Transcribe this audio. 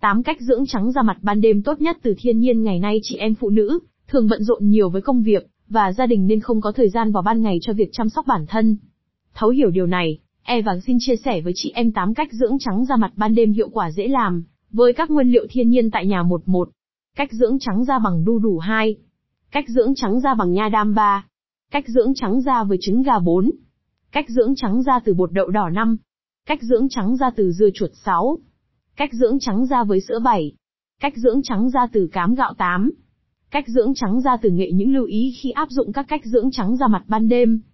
8 cách dưỡng trắng da mặt ban đêm tốt nhất từ thiên nhiên ngày nay chị em phụ nữ, thường bận rộn nhiều với công việc, và gia đình nên không có thời gian vào ban ngày cho việc chăm sóc bản thân. Thấu hiểu điều này, E vàng xin chia sẻ với chị em 8 cách dưỡng trắng da mặt ban đêm hiệu quả dễ làm, với các nguyên liệu thiên nhiên tại nhà 11. Cách dưỡng trắng da bằng đu đủ 2. Cách dưỡng trắng da bằng nha đam 3. Cách dưỡng trắng da với trứng gà 4. Cách dưỡng trắng da từ bột đậu đỏ 5. Cách dưỡng trắng da từ dưa chuột 6. Cách dưỡng trắng da với sữa 7. Cách dưỡng trắng da từ cám gạo 8. Cách dưỡng trắng da từ nghệ những lưu ý khi áp dụng các cách dưỡng trắng da mặt ban đêm.